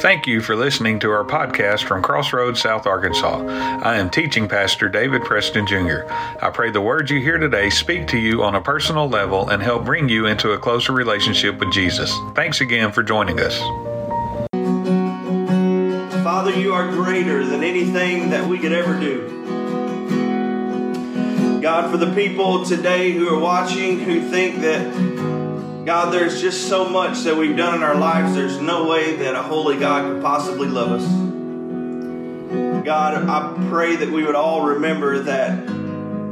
Thank you for listening to our podcast from Crossroads, South Arkansas. I am teaching pastor David Preston Jr. I pray the words you hear today speak to you on a personal level and help bring you into a closer relationship with Jesus. Thanks again for joining us. Father, you are greater than anything that we could ever do. God, for the people today who are watching who think that, God, there's just so much that we've done in our lives, there's no way that a holy God could possibly love us. God, I pray that we would all remember that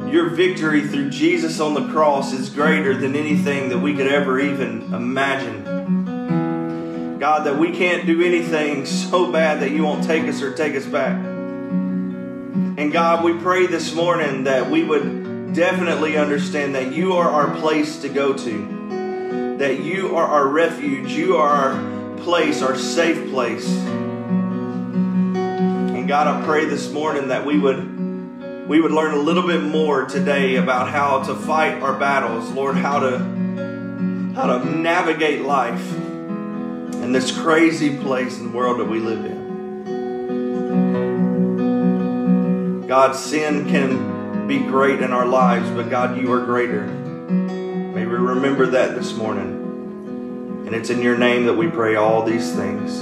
your victory through Jesus on the cross is greater than anything that we could ever even imagine. God, that we can't do anything so bad that you won't take us or take us back. And God, we pray this morning that we would definitely understand that you are our place to go to, that you are our refuge, you are our place, our safe place. And God, I pray this morning that we would we would learn a little bit more today about how to fight our battles, Lord, how to how to navigate life in this crazy place and world that we live in. God, sin can be great in our lives, but God, you are greater. Remember that this morning. And it's in your name that we pray all these things.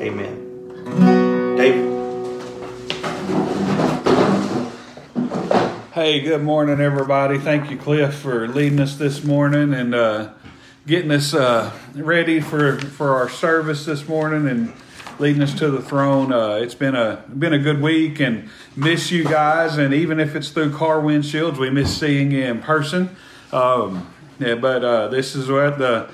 Amen. David. Hey, good morning, everybody. Thank you, Cliff, for leading us this morning and uh, getting us uh, ready for, for our service this morning and leading us to the throne. Uh, it's been a been a good week and miss you guys. And even if it's through car windshields, we miss seeing you in person. Um, yeah, but uh, this is what the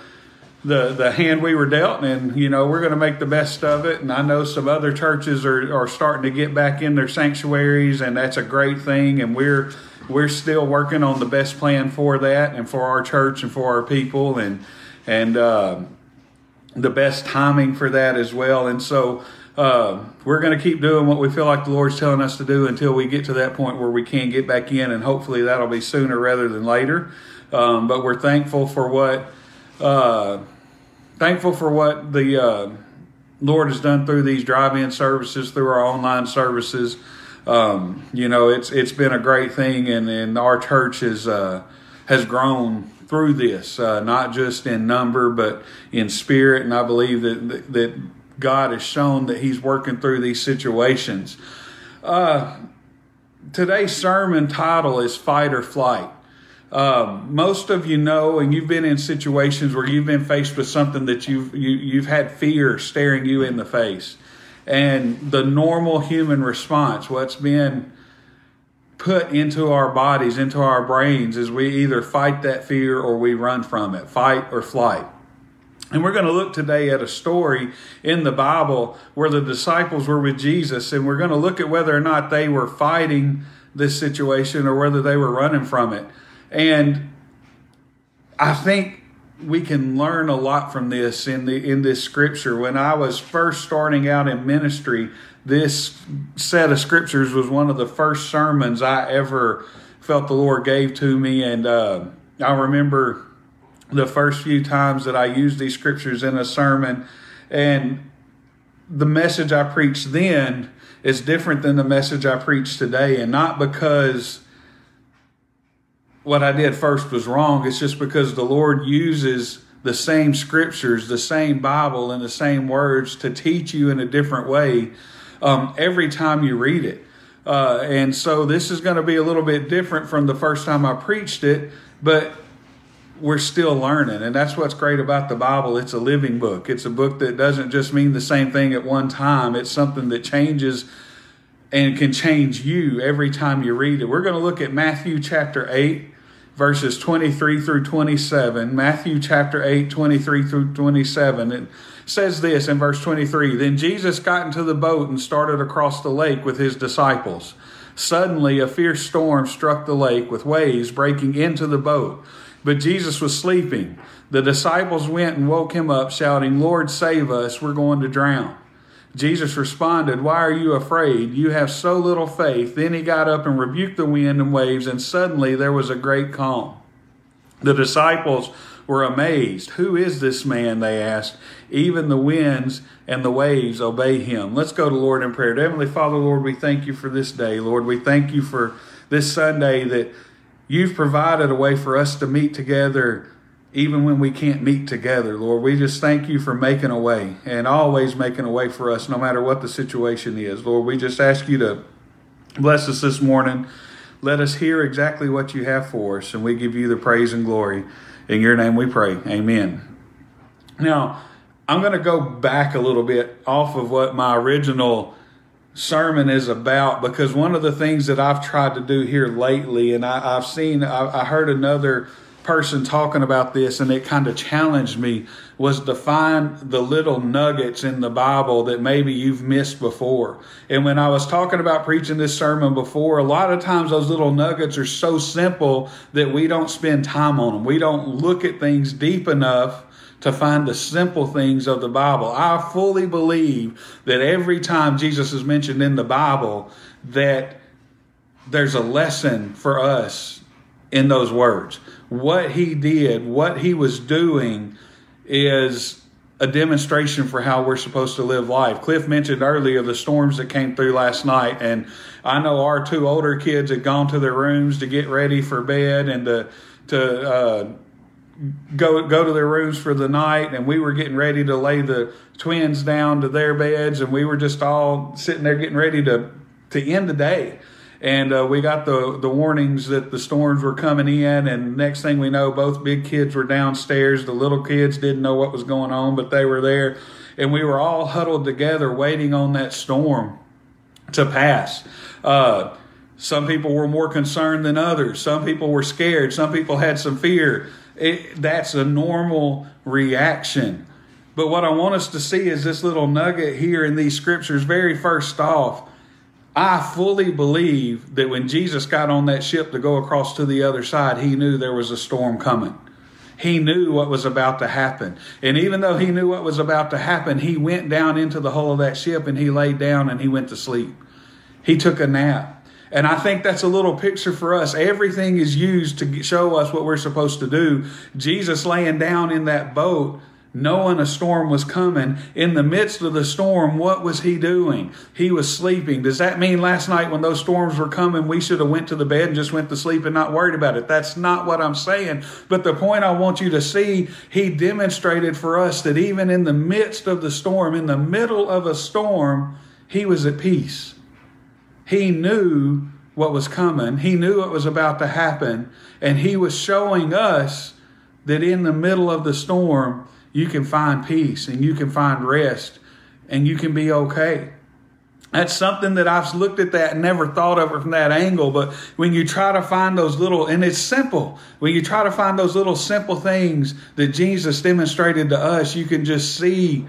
the the hand we were dealt, and you know we're going to make the best of it. And I know some other churches are are starting to get back in their sanctuaries, and that's a great thing. And we're we're still working on the best plan for that, and for our church and for our people, and and uh, the best timing for that as well. And so. Uh, we're going to keep doing what we feel like the Lord's telling us to do until we get to that point where we can get back in, and hopefully that'll be sooner rather than later. Um, but we're thankful for what uh, thankful for what the uh, Lord has done through these drive-in services, through our online services. Um, you know, it's it's been a great thing, and, and our church has uh, has grown through this, uh, not just in number but in spirit. And I believe that that God has shown that He's working through these situations. Uh, today's sermon title is "Fight or Flight." Um, most of you know, and you've been in situations where you've been faced with something that you've you, you've had fear staring you in the face, and the normal human response, what's been put into our bodies, into our brains, is we either fight that fear or we run from it, fight or flight. And we're going to look today at a story in the Bible where the disciples were with Jesus, and we're going to look at whether or not they were fighting this situation or whether they were running from it. And I think we can learn a lot from this in the in this scripture. When I was first starting out in ministry, this set of scriptures was one of the first sermons I ever felt the Lord gave to me, and uh, I remember the first few times that I used these scriptures in a sermon, and the message I preached then is different than the message I preach today, and not because what I did first was wrong. It's just because the Lord uses the same scriptures, the same Bible, and the same words to teach you in a different way um, every time you read it. Uh, and so this is going to be a little bit different from the first time I preached it, but we're still learning. And that's what's great about the Bible. It's a living book, it's a book that doesn't just mean the same thing at one time, it's something that changes and can change you every time you read it. We're going to look at Matthew chapter 8 verses 23 through 27. Matthew chapter 8, 23 through 27. It says this in verse 23 Then Jesus got into the boat and started across the lake with his disciples. Suddenly, a fierce storm struck the lake with waves breaking into the boat. But Jesus was sleeping. The disciples went and woke him up, shouting, Lord, save us, we're going to drown. Jesus responded, Why are you afraid? You have so little faith. Then he got up and rebuked the wind and waves, and suddenly there was a great calm. The disciples were amazed. Who is this man? They asked. Even the winds and the waves obey him. Let's go to Lord in prayer. Heavenly Father, Lord, we thank you for this day. Lord, we thank you for this Sunday that you've provided a way for us to meet together even when we can't meet together, Lord. We just thank you for making a way and always making a way for us, no matter what the situation is. Lord, we just ask you to bless us this morning. Let us hear exactly what you have for us, and we give you the praise and glory. In your name we pray. Amen. Now, I'm going to go back a little bit off of what my original sermon is about because one of the things that I've tried to do here lately, and I, have seen, I, I heard another person talking about this and it kind of challenged me was to find the little nuggets in the Bible that maybe you've missed before. And when I was talking about preaching this sermon before, a lot of times those little nuggets are so simple that we don't spend time on them. We don't look at things deep enough to find the simple things of the Bible. I fully believe that every time Jesus is mentioned in the Bible that there's a lesson for us in those words what he did, what he was doing, is a demonstration for how we're supposed to live life. Cliff mentioned earlier the storms that came through last night, and I know our two older kids had gone to their rooms to get ready for bed and to to uh, go go to their rooms for the night, and we were getting ready to lay the twins down to their beds, and we were just all sitting there getting ready to to end the day and uh, we got the the warnings that the storms were coming in and next thing we know both big kids were downstairs. The little kids didn't know what was going on but they were there. And we were all huddled together waiting on that storm to pass. Uh, some people were more concerned than others. Some people were scared. Some people had some fear. It, that's a normal reaction. But what i want us to see is this little nugget here in these scriptures very first off I fully believe that when Jesus got on that ship to go across to the other side, he knew there was a storm coming. He knew what was about to happen. And even though he knew what was about to happen, he went down into the hull of that ship and he laid down and he went to sleep. He took a nap. And I think that's a little picture for us. Everything is used to show us what we're supposed to do. Jesus laying down in that boat knowing a storm was coming. In the midst of the storm, what was he doing? He was sleeping. Does that mean last night when those storms were coming, we should have went to the bed and just went to sleep and not worried about it? That's not what I'm saying. But the point I want you to see, he demonstrated for us that even in the midst of the storm, in the middle of a storm, he was at peace. He knew what was coming. He knew what was about to happen. And he was showing us that in the middle of the storm, you can find peace and you can find rest and you can be okay. That's something that I've looked at that and never thought of it from that angle. But when you try to find those little, and it's simple, when you try to find those little simple things that Jesus demonstrated to us, you can just see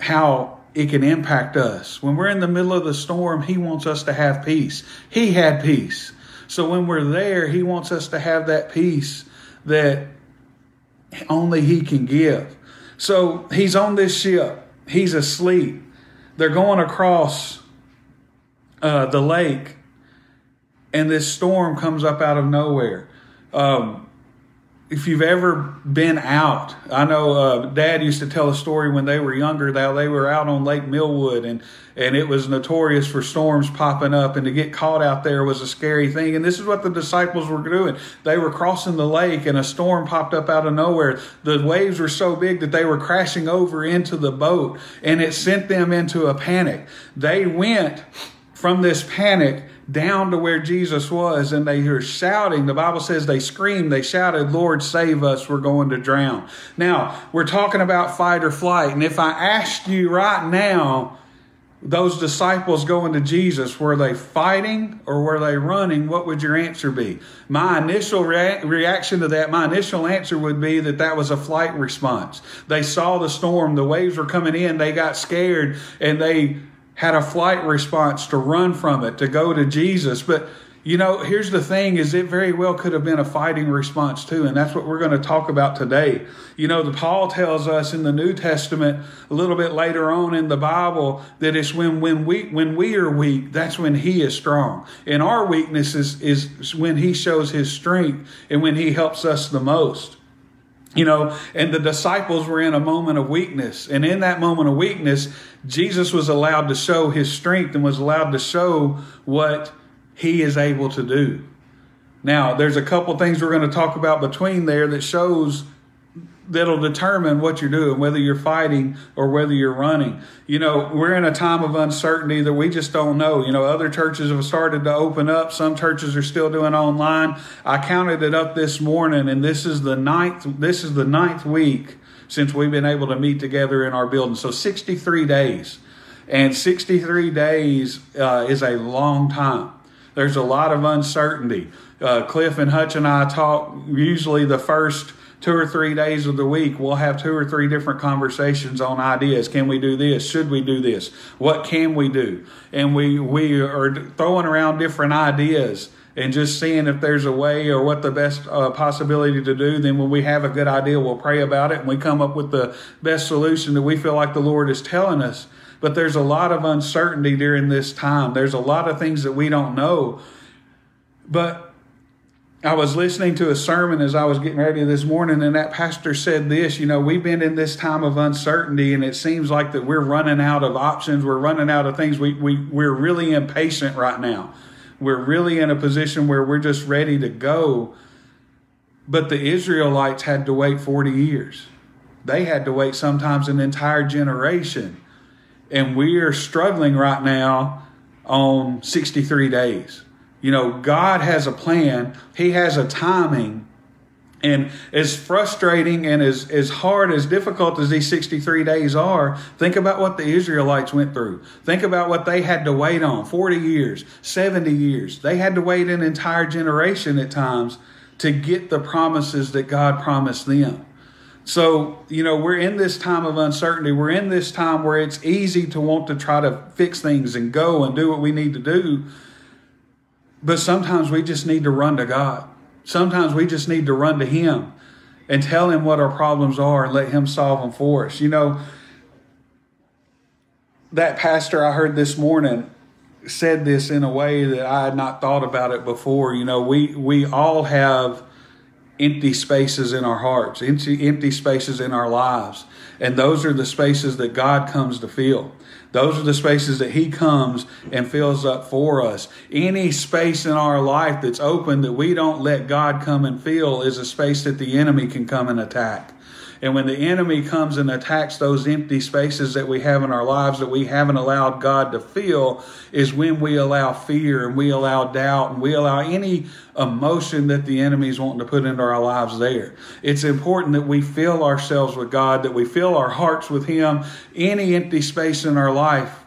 how it can impact us. When we're in the middle of the storm, He wants us to have peace. He had peace. So when we're there, He wants us to have that peace that only He can give. So he's on this ship, he's asleep. They're going across uh, the lake, and this storm comes up out of nowhere. Um, if you've ever been out, I know uh, Dad used to tell a story when they were younger that they were out on Lake Millwood and and it was notorious for storms popping up and to get caught out there was a scary thing. And this is what the disciples were doing. They were crossing the lake and a storm popped up out of nowhere. The waves were so big that they were crashing over into the boat and it sent them into a panic. They went from this panic down to where Jesus was and they were shouting. The Bible says they screamed, they shouted, Lord, save us, we're going to drown. Now, we're talking about fight or flight. And if I asked you right now, those disciples going to Jesus, were they fighting or were they running? What would your answer be? My initial rea- reaction to that, my initial answer would be that that was a flight response. They saw the storm, the waves were coming in, they got scared, and they had a flight response to run from it, to go to Jesus. But you know, here's the thing is it very well could have been a fighting response too, and that's what we're going to talk about today. You know, the Paul tells us in the New Testament a little bit later on in the Bible that it's when when we when we are weak, that's when he is strong. And our weakness is, is when he shows his strength and when he helps us the most. You know, and the disciples were in a moment of weakness. And in that moment of weakness, Jesus was allowed to show his strength and was allowed to show what he is able to do. Now, there's a couple things we're going to talk about between there that shows that'll determine what you're doing, whether you're fighting or whether you're running. You know, we're in a time of uncertainty that we just don't know. You know, other churches have started to open up. Some churches are still doing online. I counted it up this morning, and this is the ninth. This is the ninth week since we've been able to meet together in our building. So 63 days, and 63 days uh, is a long time. There's a lot of uncertainty. Uh, Cliff and Hutch and I talk usually the first two or three days of the week, we'll have two or three different conversations on ideas. Can we do this? Should we do this? What can we do? And we, we are throwing around different ideas and just seeing if there's a way or what the best uh, possibility to do. Then when we have a good idea, we'll pray about it and we come up with the best solution that we feel like the Lord is telling us. But there's a lot of uncertainty during this time. There's a lot of things that we don't know. But I was listening to a sermon as I was getting ready this morning, and that pastor said this. You know, we've been in this time of uncertainty, and it seems like that we're running out of options. We're running out of things. We, we, we're really impatient right now. We're really in a position where we're just ready to go. But the Israelites had to wait 40 years, they had to wait sometimes an entire generation. And we are struggling right now on 63 days. You know, God has a plan, He has a timing. And as frustrating and as, as hard, as difficult as these 63 days are, think about what the Israelites went through. Think about what they had to wait on 40 years, 70 years. They had to wait an entire generation at times to get the promises that God promised them. So, you know, we're in this time of uncertainty. We're in this time where it's easy to want to try to fix things and go and do what we need to do. But sometimes we just need to run to God. Sometimes we just need to run to Him and tell Him what our problems are and let Him solve them for us. You know, that pastor I heard this morning said this in a way that I had not thought about it before. You know, we, we all have empty spaces in our hearts, empty, empty spaces in our lives. And those are the spaces that God comes to fill. Those are the spaces that He comes and fills up for us. Any space in our life that's open that we don't let God come and fill is a space that the enemy can come and attack. And when the enemy comes and attacks those empty spaces that we have in our lives that we haven't allowed God to fill, is when we allow fear and we allow doubt and we allow any emotion that the enemy is wanting to put into our lives there. It's important that we fill ourselves with God, that we fill our hearts with Him. Any empty space in our life,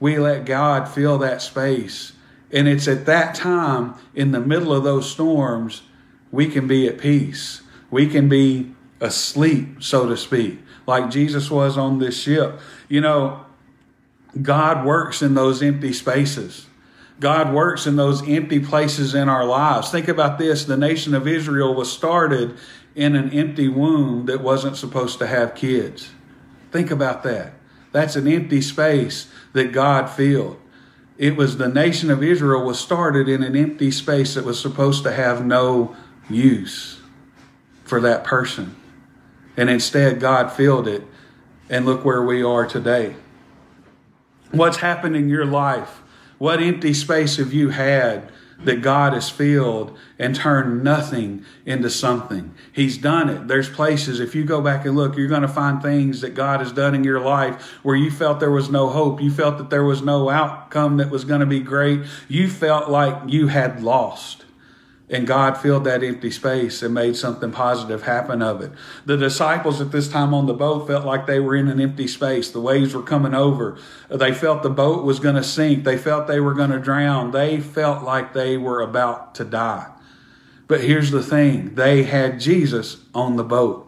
we let God fill that space. And it's at that time, in the middle of those storms, we can be at peace. We can be asleep, so to speak, like Jesus was on this ship. You know, God works in those empty spaces. God works in those empty places in our lives. Think about this the nation of Israel was started in an empty womb that wasn't supposed to have kids. Think about that. That's an empty space that God filled. It was the nation of Israel was started in an empty space that was supposed to have no use for that person. And instead, God filled it. And look where we are today. What's happened in your life? What empty space have you had that God has filled and turned nothing into something? He's done it. There's places, if you go back and look, you're going to find things that God has done in your life where you felt there was no hope. You felt that there was no outcome that was going to be great. You felt like you had lost. And God filled that empty space and made something positive happen of it. The disciples at this time on the boat felt like they were in an empty space. The waves were coming over. They felt the boat was going to sink. They felt they were going to drown. They felt like they were about to die. But here's the thing they had Jesus on the boat.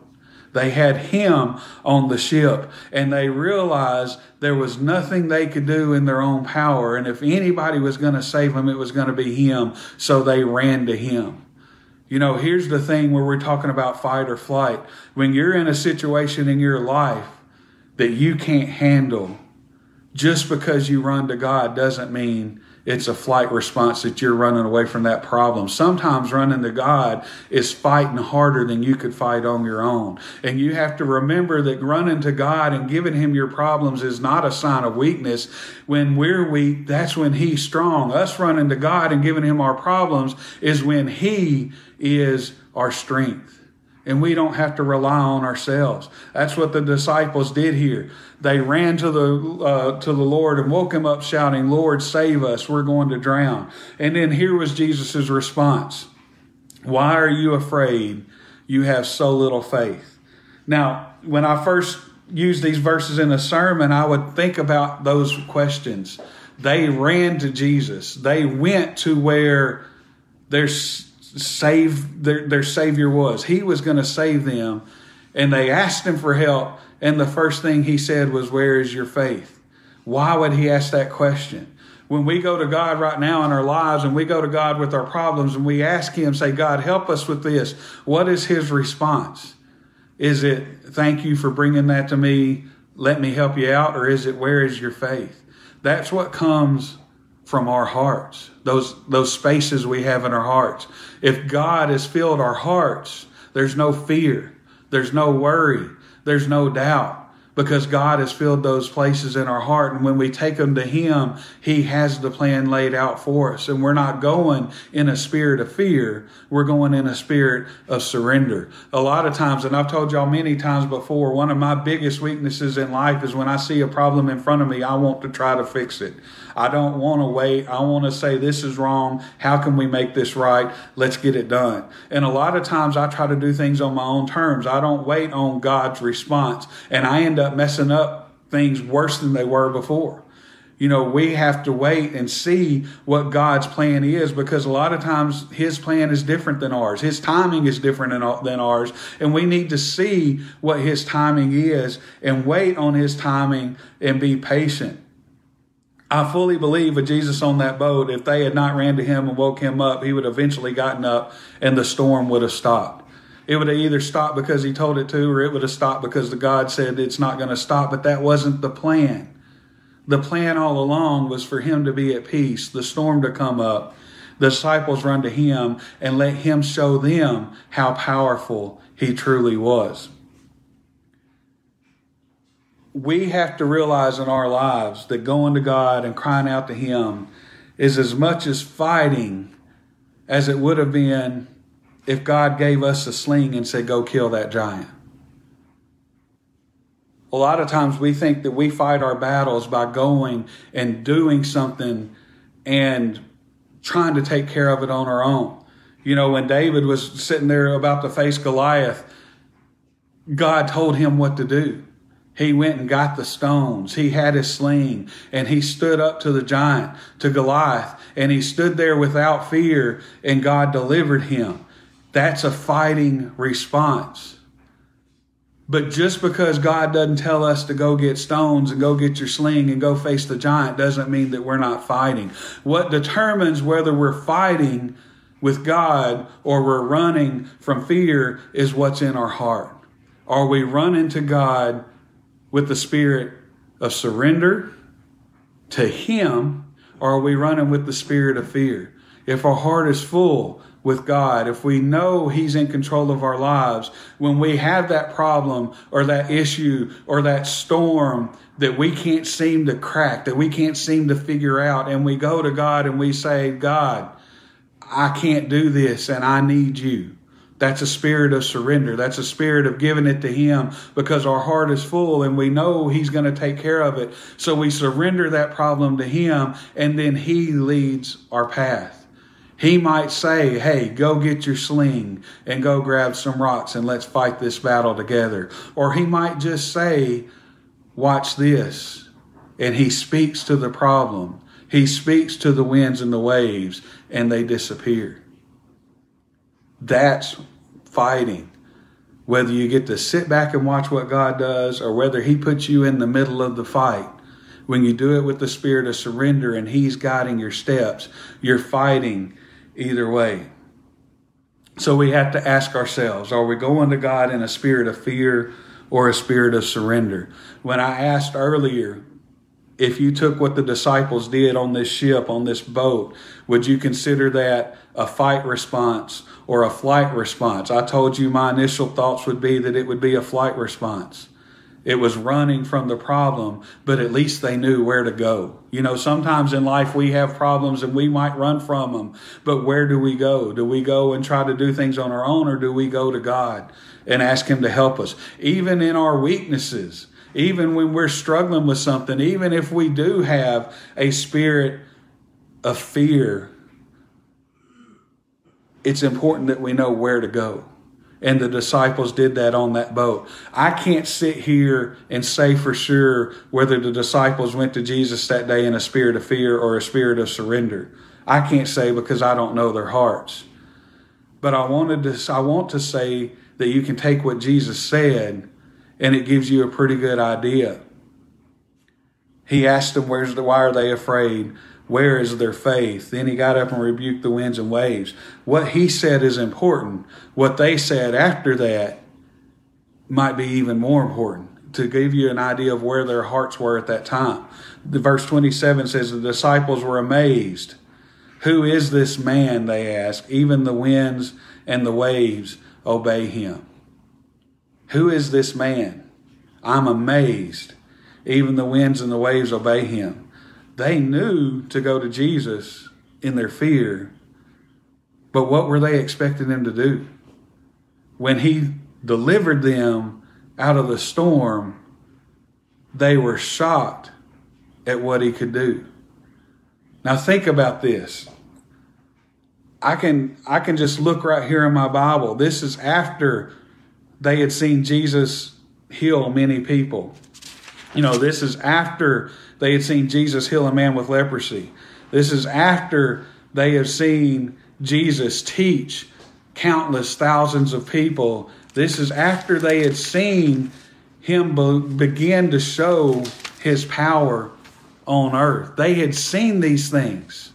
They had him on the ship and they realized there was nothing they could do in their own power. And if anybody was going to save them, it was going to be him. So they ran to him. You know, here's the thing where we're talking about fight or flight. When you're in a situation in your life that you can't handle, just because you run to God doesn't mean it's a flight response that you're running away from that problem. Sometimes running to God is fighting harder than you could fight on your own. And you have to remember that running to God and giving Him your problems is not a sign of weakness. When we're weak, that's when He's strong. Us running to God and giving Him our problems is when He is our strength and we don't have to rely on ourselves. That's what the disciples did here. They ran to the uh, to the Lord and woke him up, shouting, "Lord, save us! We're going to drown!" And then here was Jesus' response: "Why are you afraid? You have so little faith." Now, when I first used these verses in a sermon, I would think about those questions. They ran to Jesus. They went to where there's save their, their savior was. He was going to save them. And they asked him for help. And the first thing he said was, Where is your faith? Why would he ask that question? When we go to God right now in our lives and we go to God with our problems and we ask him, say, God, help us with this, what is his response? Is it, thank you for bringing that to me, let me help you out? Or is it, where is your faith? That's what comes from our hearts, those, those spaces we have in our hearts. If God has filled our hearts, there's no fear, there's no worry, there's no doubt because God has filled those places in our heart. And when we take them to Him, He has the plan laid out for us. And we're not going in a spirit of fear, we're going in a spirit of surrender. A lot of times, and I've told y'all many times before, one of my biggest weaknesses in life is when I see a problem in front of me, I want to try to fix it. I don't want to wait. I want to say, this is wrong. How can we make this right? Let's get it done. And a lot of times I try to do things on my own terms. I don't wait on God's response. And I end up messing up things worse than they were before. You know, we have to wait and see what God's plan is because a lot of times His plan is different than ours. His timing is different than ours. And we need to see what His timing is and wait on His timing and be patient. I fully believe with Jesus on that boat, if they had not ran to him and woke him up, he would have eventually gotten up and the storm would have stopped. It would have either stopped because he told it to, or it would have stopped because the God said it's not going to stop. But that wasn't the plan. The plan all along was for him to be at peace, the storm to come up, the disciples run to him and let him show them how powerful he truly was we have to realize in our lives that going to God and crying out to Him is as much as fighting as it would have been if God gave us a sling and said, Go kill that giant. A lot of times we think that we fight our battles by going and doing something and trying to take care of it on our own. You know, when David was sitting there about to face Goliath, God told him what to do. He went and got the stones. He had his sling and he stood up to the giant, to Goliath, and he stood there without fear and God delivered him. That's a fighting response. But just because God doesn't tell us to go get stones and go get your sling and go face the giant doesn't mean that we're not fighting. What determines whether we're fighting with God or we're running from fear is what's in our heart. Are we running to God with the spirit of surrender to Him, or are we running with the spirit of fear? If our heart is full with God, if we know He's in control of our lives, when we have that problem or that issue or that storm that we can't seem to crack, that we can't seem to figure out, and we go to God and we say, God, I can't do this and I need you. That's a spirit of surrender. That's a spirit of giving it to Him because our heart is full and we know He's going to take care of it. So we surrender that problem to Him and then He leads our path. He might say, Hey, go get your sling and go grab some rocks and let's fight this battle together. Or He might just say, Watch this. And He speaks to the problem. He speaks to the winds and the waves and they disappear. That's fighting. Whether you get to sit back and watch what God does or whether He puts you in the middle of the fight, when you do it with the spirit of surrender and He's guiding your steps, you're fighting either way. So we have to ask ourselves are we going to God in a spirit of fear or a spirit of surrender? When I asked earlier, if you took what the disciples did on this ship, on this boat, would you consider that a fight response or a flight response? I told you my initial thoughts would be that it would be a flight response. It was running from the problem, but at least they knew where to go. You know, sometimes in life we have problems and we might run from them, but where do we go? Do we go and try to do things on our own or do we go to God and ask Him to help us? Even in our weaknesses, even when we're struggling with something, even if we do have a spirit of fear, it's important that we know where to go. And the disciples did that on that boat. I can't sit here and say for sure whether the disciples went to Jesus that day in a spirit of fear or a spirit of surrender. I can't say because I don't know their hearts. But I wanted to I want to say that you can take what Jesus said and it gives you a pretty good idea. He asked them, Where's the, why are they afraid? Where is their faith? Then he got up and rebuked the winds and waves. What he said is important. What they said after that might be even more important to give you an idea of where their hearts were at that time. The verse 27 says the disciples were amazed. Who is this man? They asked. Even the winds and the waves obey him. Who is this man? I'm amazed. Even the winds and the waves obey him. They knew to go to Jesus in their fear, but what were they expecting him to do? When he delivered them out of the storm, they were shocked at what he could do. Now think about this. I can I can just look right here in my Bible. This is after they had seen Jesus heal many people. You know, this is after they had seen Jesus heal a man with leprosy. This is after they have seen Jesus teach countless thousands of people. This is after they had seen him be- begin to show his power on earth. They had seen these things.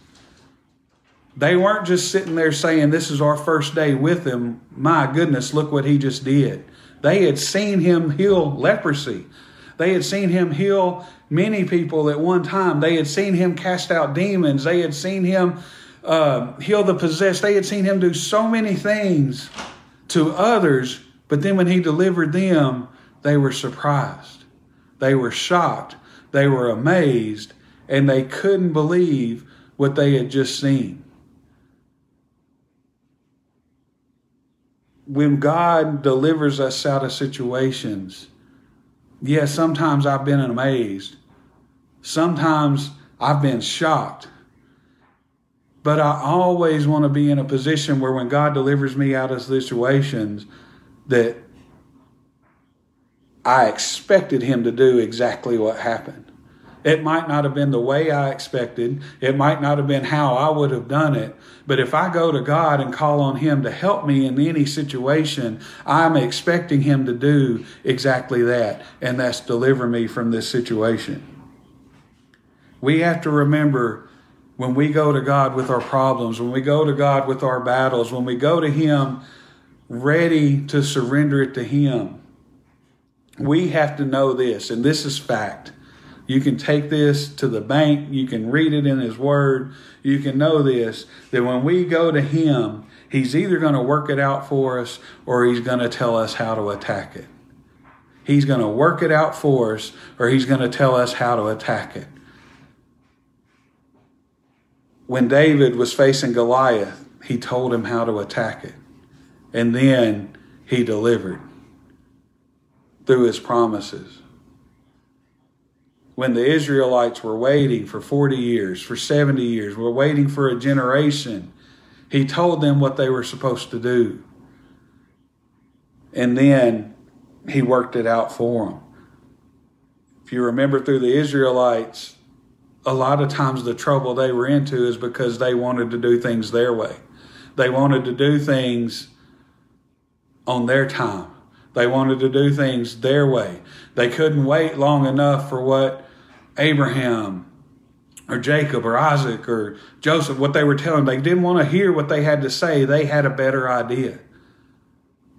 They weren't just sitting there saying, This is our first day with him. My goodness, look what he just did. They had seen him heal leprosy. They had seen him heal many people at one time. They had seen him cast out demons. They had seen him uh, heal the possessed. They had seen him do so many things to others. But then when he delivered them, they were surprised. They were shocked. They were amazed. And they couldn't believe what they had just seen. when God delivers us out of situations, yes, sometimes I've been amazed. Sometimes I've been shocked. But I always want to be in a position where when God delivers me out of situations that I expected him to do exactly what happened. It might not have been the way I expected. It might not have been how I would have done it. But if I go to God and call on Him to help me in any situation, I'm expecting Him to do exactly that, and that's deliver me from this situation. We have to remember when we go to God with our problems, when we go to God with our battles, when we go to Him ready to surrender it to Him, we have to know this, and this is fact. You can take this to the bank. You can read it in His Word. You can know this that when we go to Him, He's either going to work it out for us or He's going to tell us how to attack it. He's going to work it out for us or He's going to tell us how to attack it. When David was facing Goliath, he told him how to attack it. And then he delivered through his promises when the Israelites were waiting for 40 years, for 70 years, were waiting for a generation, he told them what they were supposed to do. And then he worked it out for them. If you remember through the Israelites, a lot of times the trouble they were into is because they wanted to do things their way. They wanted to do things on their time. They wanted to do things their way. They couldn't wait long enough for what Abraham or Jacob or Isaac or Joseph, what they were telling. They didn't want to hear what they had to say. They had a better idea.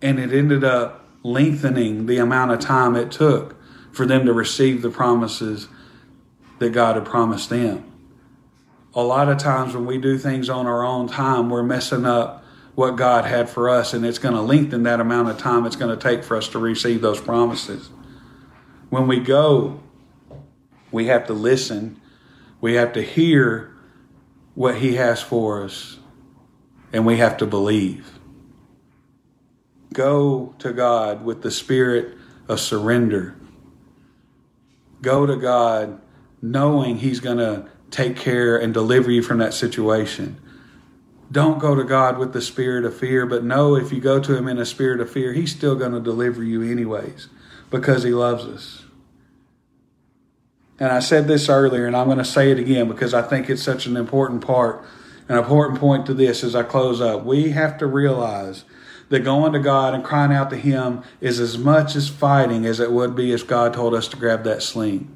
And it ended up lengthening the amount of time it took for them to receive the promises that God had promised them. A lot of times when we do things on our own time, we're messing up what God had for us, and it's going to lengthen that amount of time it's going to take for us to receive those promises. When we go, we have to listen, we have to hear what He has for us, and we have to believe. Go to God with the spirit of surrender. Go to God knowing He's going to take care and deliver you from that situation. Don't go to God with the spirit of fear, but know if you go to Him in a spirit of fear, He's still going to deliver you anyways because He loves us. And I said this earlier, and I'm going to say it again because I think it's such an important part, an important point to this as I close up. We have to realize that going to God and crying out to Him is as much as fighting as it would be if God told us to grab that sling.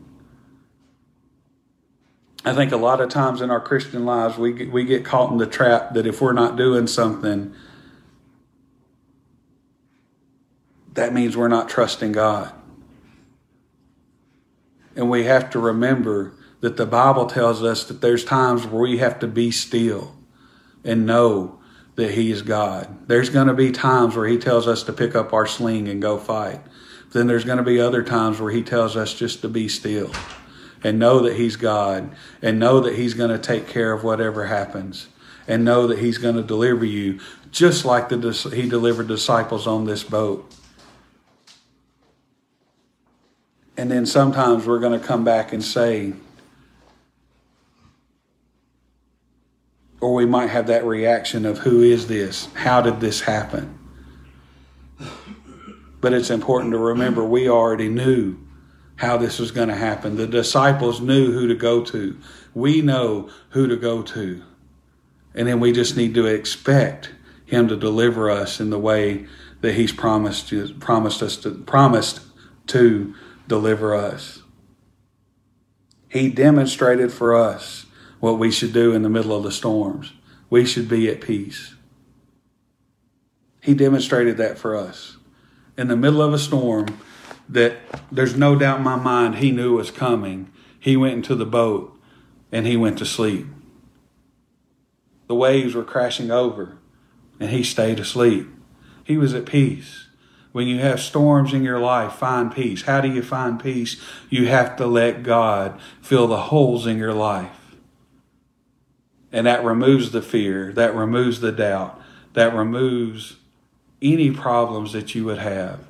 I think a lot of times in our Christian lives, we get, we get caught in the trap that if we're not doing something, that means we're not trusting God. And we have to remember that the Bible tells us that there's times where we have to be still and know that He is God. There's going to be times where He tells us to pick up our sling and go fight. Then there's going to be other times where He tells us just to be still and know that He's God and know that He's going to take care of whatever happens and know that He's going to deliver you just like the, He delivered disciples on this boat. And then sometimes we're going to come back and say, or we might have that reaction of who is this? How did this happen? But it's important to remember we already knew how this was going to happen. The disciples knew who to go to. We know who to go to. And then we just need to expect him to deliver us in the way that he's promised promised us to promised to deliver us. He demonstrated for us what we should do in the middle of the storms. We should be at peace. He demonstrated that for us. In the middle of a storm that there's no doubt in my mind he knew was coming, he went into the boat and he went to sleep. The waves were crashing over and he stayed asleep. He was at peace. When you have storms in your life, find peace. How do you find peace? You have to let God fill the holes in your life. And that removes the fear, that removes the doubt, that removes any problems that you would have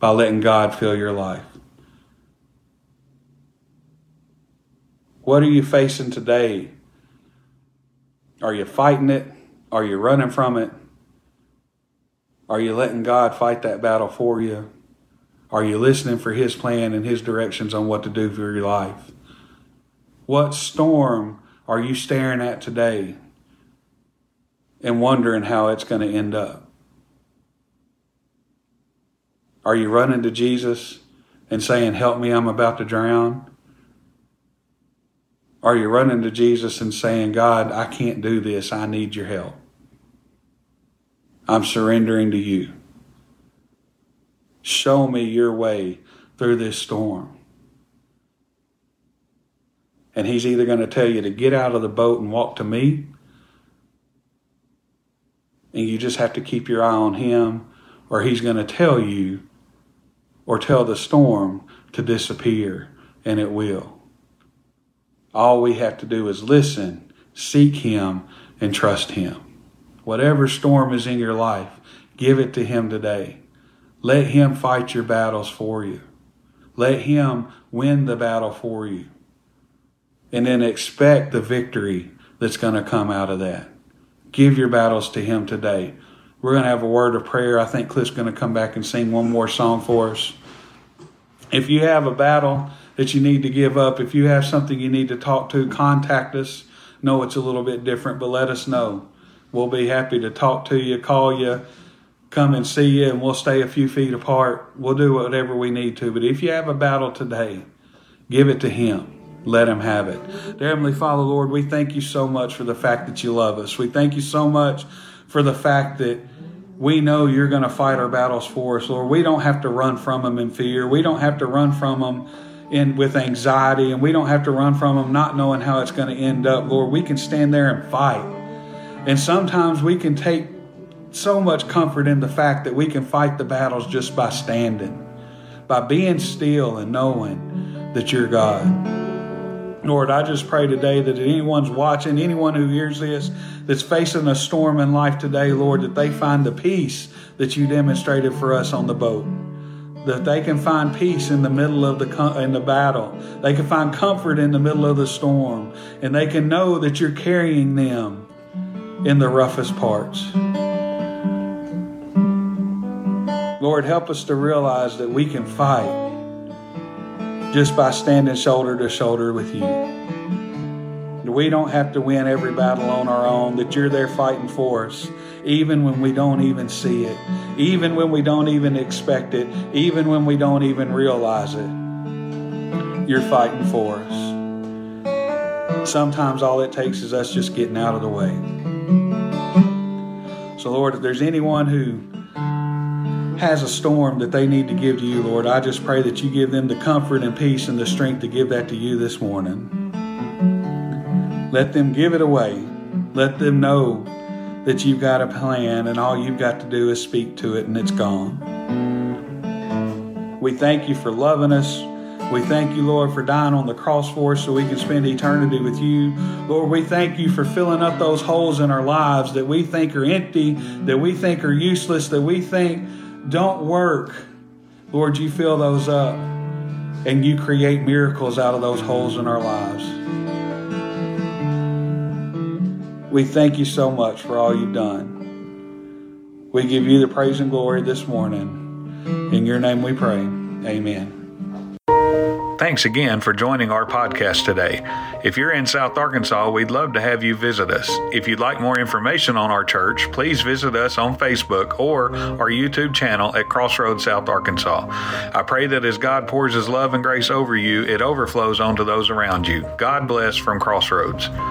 by letting God fill your life. What are you facing today? Are you fighting it? Are you running from it? Are you letting God fight that battle for you? Are you listening for His plan and His directions on what to do for your life? What storm are you staring at today and wondering how it's going to end up? Are you running to Jesus and saying, Help me, I'm about to drown? Are you running to Jesus and saying, God, I can't do this, I need your help? I'm surrendering to you. Show me your way through this storm. And he's either going to tell you to get out of the boat and walk to me, and you just have to keep your eye on him, or he's going to tell you or tell the storm to disappear, and it will. All we have to do is listen, seek him, and trust him. Whatever storm is in your life, give it to him today. Let him fight your battles for you. Let him win the battle for you and then expect the victory that's going to come out of that. Give your battles to Him today. We're going to have a word of prayer. I think Cliff's going to come back and sing one more song for us. If you have a battle that you need to give up, if you have something you need to talk to, contact us. Know it's a little bit different, but let us know. We'll be happy to talk to you, call you, come and see you, and we'll stay a few feet apart. We'll do whatever we need to. But if you have a battle today, give it to Him. Let him have it. Dear Heavenly Father, Lord, we thank you so much for the fact that you love us. We thank you so much for the fact that we know you're going to fight our battles for us, Lord. We don't have to run from them in fear. We don't have to run from them in with anxiety and we don't have to run from them not knowing how it's going to end up. Lord, we can stand there and fight. And sometimes we can take so much comfort in the fact that we can fight the battles just by standing, by being still and knowing that you're God. Lord, I just pray today that anyone's watching, anyone who hears this, that's facing a storm in life today, Lord, that they find the peace that you demonstrated for us on the boat. That they can find peace in the middle of the in the battle. They can find comfort in the middle of the storm, and they can know that you're carrying them in the roughest parts. Lord, help us to realize that we can fight just by standing shoulder to shoulder with you. We don't have to win every battle on our own, that you're there fighting for us, even when we don't even see it, even when we don't even expect it, even when we don't even realize it. You're fighting for us. Sometimes all it takes is us just getting out of the way. So, Lord, if there's anyone who has a storm that they need to give to you, Lord, I just pray that you give them the comfort and peace and the strength to give that to you this morning. Let them give it away. Let them know that you've got a plan and all you've got to do is speak to it and it's gone. We thank you for loving us. We thank you, Lord, for dying on the cross for us so we can spend eternity with you. Lord, we thank you for filling up those holes in our lives that we think are empty, that we think are useless, that we think don't work. Lord, you fill those up and you create miracles out of those holes in our lives. We thank you so much for all you've done. We give you the praise and glory this morning. In your name we pray. Amen. Thanks again for joining our podcast today. If you're in South Arkansas, we'd love to have you visit us. If you'd like more information on our church, please visit us on Facebook or our YouTube channel at Crossroads South Arkansas. I pray that as God pours His love and grace over you, it overflows onto those around you. God bless from Crossroads.